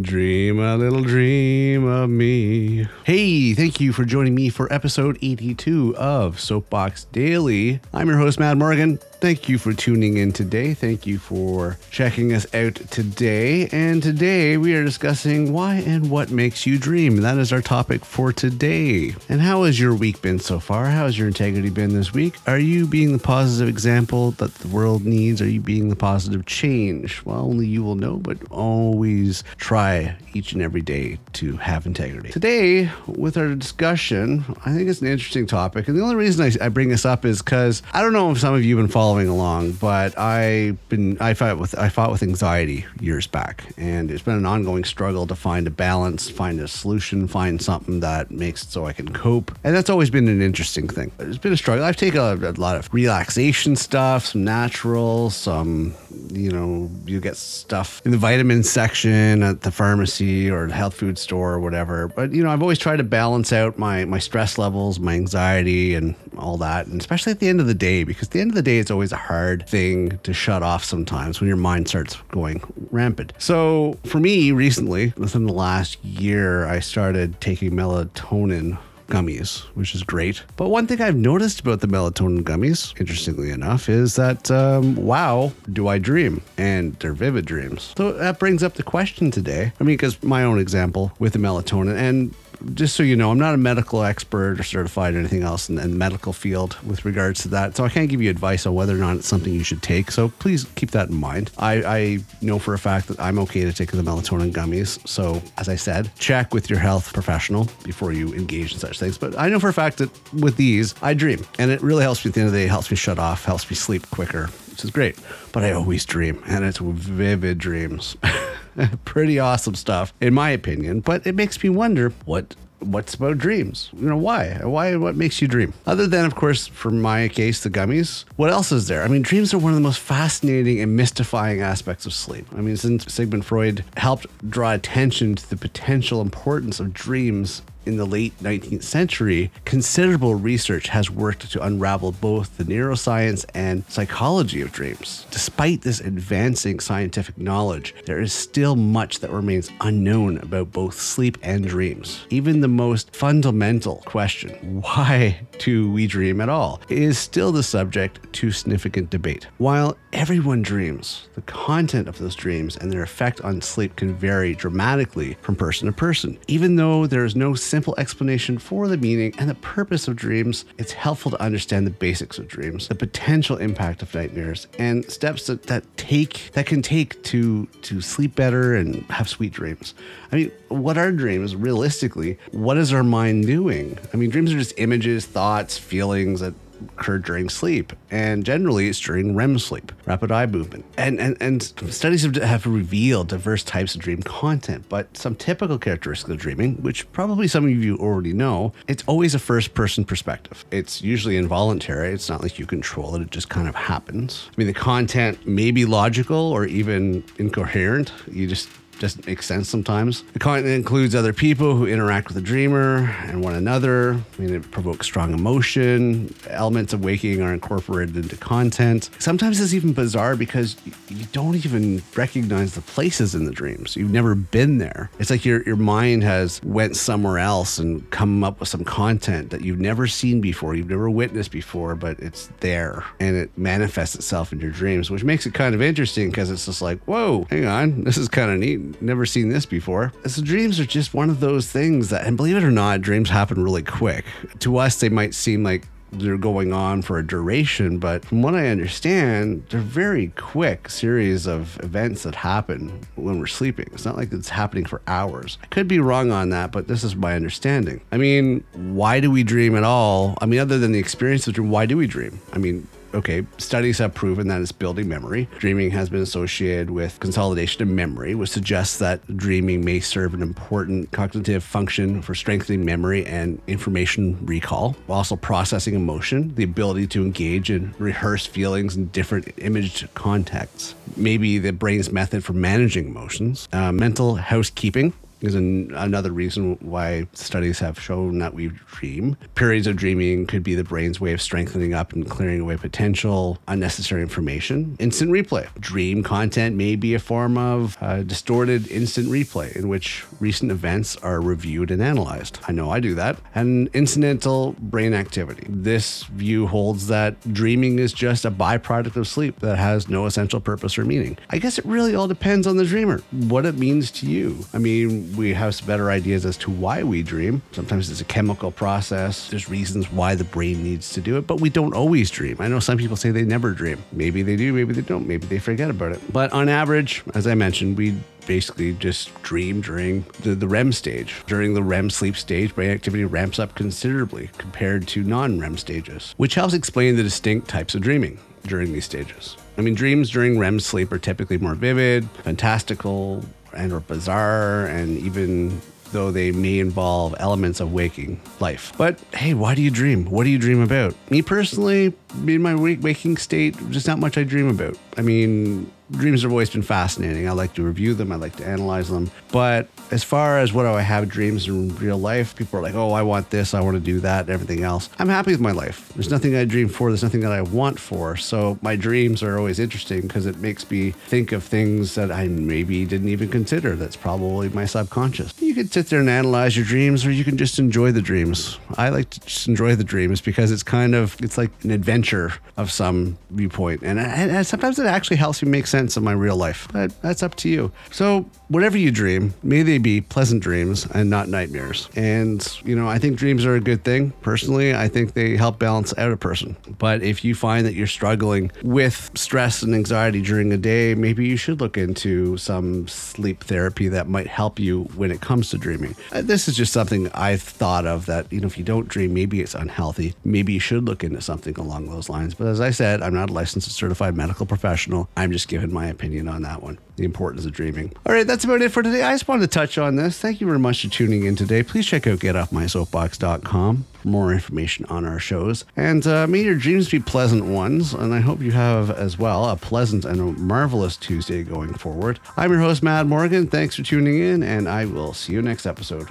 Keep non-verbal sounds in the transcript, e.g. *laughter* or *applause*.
Dream a little dream of me. Hey, thank you for joining me for episode 82 of Soapbox Daily. I'm your host, Matt Morgan. Thank you for tuning in today. Thank you for checking us out today. And today we are discussing why and what makes you dream. That is our topic for today. And how has your week been so far? How has your integrity been this week? Are you being the positive example that the world needs? Are you being the positive change? Well, only you will know, but always try each and every day to have integrity. Today, with our discussion, I think it's an interesting topic. And the only reason I, bring this up is because I don't know if some of you have been following along, but I've been I fought with I fought with anxiety years back, and it's been an ongoing struggle to find a balance, find a solution, find something that makes it so I can cope, and that's always been an interesting thing. It's been a struggle. I've taken a, a lot of relaxation stuff, some natural, some you know you get stuff in the vitamin section at the pharmacy or the health food store or whatever. But you know I've always tried to balance out my my stress levels, my anxiety, and all that, and especially at the end of the day, because the end of the day it's always a hard thing to shut off sometimes when your mind starts going rampant. So for me, recently, within the last year, I started taking melatonin gummies, which is great. But one thing I've noticed about the melatonin gummies, interestingly enough, is that um, wow, do I dream? And they're vivid dreams. So that brings up the question today. I mean, because my own example with the melatonin, and just so you know, I'm not a medical expert or certified or anything else in, in, the medical field with regards to that. So I can't give you advice on whether or not it's something you should take. So please keep that in mind. I, I know for a fact that I'm okay to take the melatonin gummies. So as I said, check with your health professional before you engage in such things. But I know for a fact that with these, I dream. And it really helps me at the end of the day, helps me shut off, helps me sleep quicker, which is great. But I always dream, and it's vivid dreams. *laughs* Pretty awesome stuff, in my opinion. But it makes me wonder what what's about dreams? You know, why? Why? What makes you dream? Other than, of course, for my case, the gummies. What else is there? I mean, dreams are one of the most fascinating and mystifying aspects of sleep. I mean, since Sigmund Freud helped draw attention to the potential importance of dreams in the late 19th century, considerable research has worked to unravel both the neuroscience and psychology of dreams. Despite this advancing scientific knowledge, there is still much that remains unknown about both sleep and dreams. Even the most fundamental question, why do we dream at all, is still the subject to significant debate. While everyone dreams, the content of those dreams and their effect on sleep can vary dramatically from person to person. Even though there is no simple explanation for the meaning and the purpose of dreams, it's helpful to understand the basics of dreams, the potential impact of nightmares, and steps that, that take that can take to to sleep better and have sweet dreams. I mean, what are dreams realistically? What is our mind doing? I mean, dreams are just images, thoughts, feelings that occur during sleep, and generally it's during REM sleep, rapid eye movement. And and, and studies have, have revealed diverse types of dream content, but some typical characteristics of dreaming, which probably some of you already know, it's always a first person perspective. It's usually involuntary. It's not like you control it, it just kind of happens. I mean, the content may be logical or even incoherent. You just doesn't make sense sometimes. The content includes other people who interact with the dreamer and one another. I mean, it provokes strong emotion. Elements of waking are incorporated into content. Sometimes it's even bizarre because you don't even recognize the places in the dreams. You've never been there. It's like your your mind has went somewhere else and come up with some content that you've never seen before, you've never witnessed before, but it's there and it manifests itself in your dreams, which makes it kind of interesting because it's just like, whoa, hang on, this is kind of neat never seen this before. So dreams are just one of those things that, and believe it or not, dreams happen really quick. To us, they might seem like they're going on for a duration, but from what I understand, they're very quick series of events that happen when we're sleeping. It's not like it's happening for hours. I could be wrong on that, but this is my understanding. I mean, why do we dream at all? I mean, other than the experience of dream, why do we dream? I mean, okay, studies have proven that it's building memory. Dreaming has been associated with consolidation of memory, which suggests that dreaming may serve an important cognitive function for strengthening memory and information recall, also processing emotion, the ability to engage and rehearse feelings in different imaged contexts. Maybe the brain's method for managing emotions, uh, mental housekeeping is an, another reason why studies have shown that we dream. Periods of dreaming could be the brain's way of strengthening up and clearing away potential unnecessary information. Instant replay. Dream content may be a form of uh, distorted instant replay in which recent events are reviewed and analyzed. I know I do that. And incidental brain activity. This view holds that dreaming is just a byproduct of sleep that has no essential purpose or meaning. I guess it really all depends on the dreamer, what it means to you. I mean, we have some better ideas as to why we dream. Sometimes it's a chemical process, there's reasons why the brain needs to do it, but we don't always dream. I know some people say they never dream. Maybe they do, maybe they don't, maybe they forget about it. But on average, as I mentioned, we basically just dream during the, the REM stage. During the REM sleep stage, brain activity ramps up considerably compared to non REM stages, which helps explain the distinct types of dreaming during these stages. I mean, dreams during REM sleep are typically more vivid, fantastical, and or bizarre, and even though they may involve elements of waking life. But hey, why do you dream? What do you dream about? Me personally, in my waking state, just not much I dream about. I mean, dreams have always been fascinating. I like to review them, I like to analyze them. But as far as what do I have dreams in real life, people are like, oh, I want this, I want to do that, and everything else. I'm happy with my life. There's nothing I dream for, there's nothing that I want for. So my dreams are always interesting because it makes me think of things that I maybe didn't even consider. That's probably my subconscious. You can sit there and analyze your dreams, or you can just enjoy the dreams. I like to just enjoy the dreams because it's kind of, it's like an adventure of some viewpoint. And, and sometimes it actually helps me make sense of my real life. But that's up to you. So whatever you dream, may they be pleasant dreams and not nightmares. And, you know, I think dreams are a good thing. Personally, I think they help balance out a person. But if you find that you're struggling with stress and anxiety during a day, maybe you should look into some sleep therapy that might help you when it comes to dreaming. Uh, this is just something I've thought of that, you know, if you don't dream, maybe it's unhealthy. Maybe you should look into something along those lines. But as I said, I'm not a licensed certified medical professional. I'm just giving my opinion on that one the importance of dreaming. All right, that's about it for today. I just wanted to touch on this. Thank you very much for tuning in today. Please check out getoffmysoapbox.com for more information on our shows. And uh, may your dreams be pleasant ones. And I hope you have as well a pleasant and a marvelous Tuesday going forward. I'm your host, Matt Morgan. Thanks for tuning in, and I will see you next episode.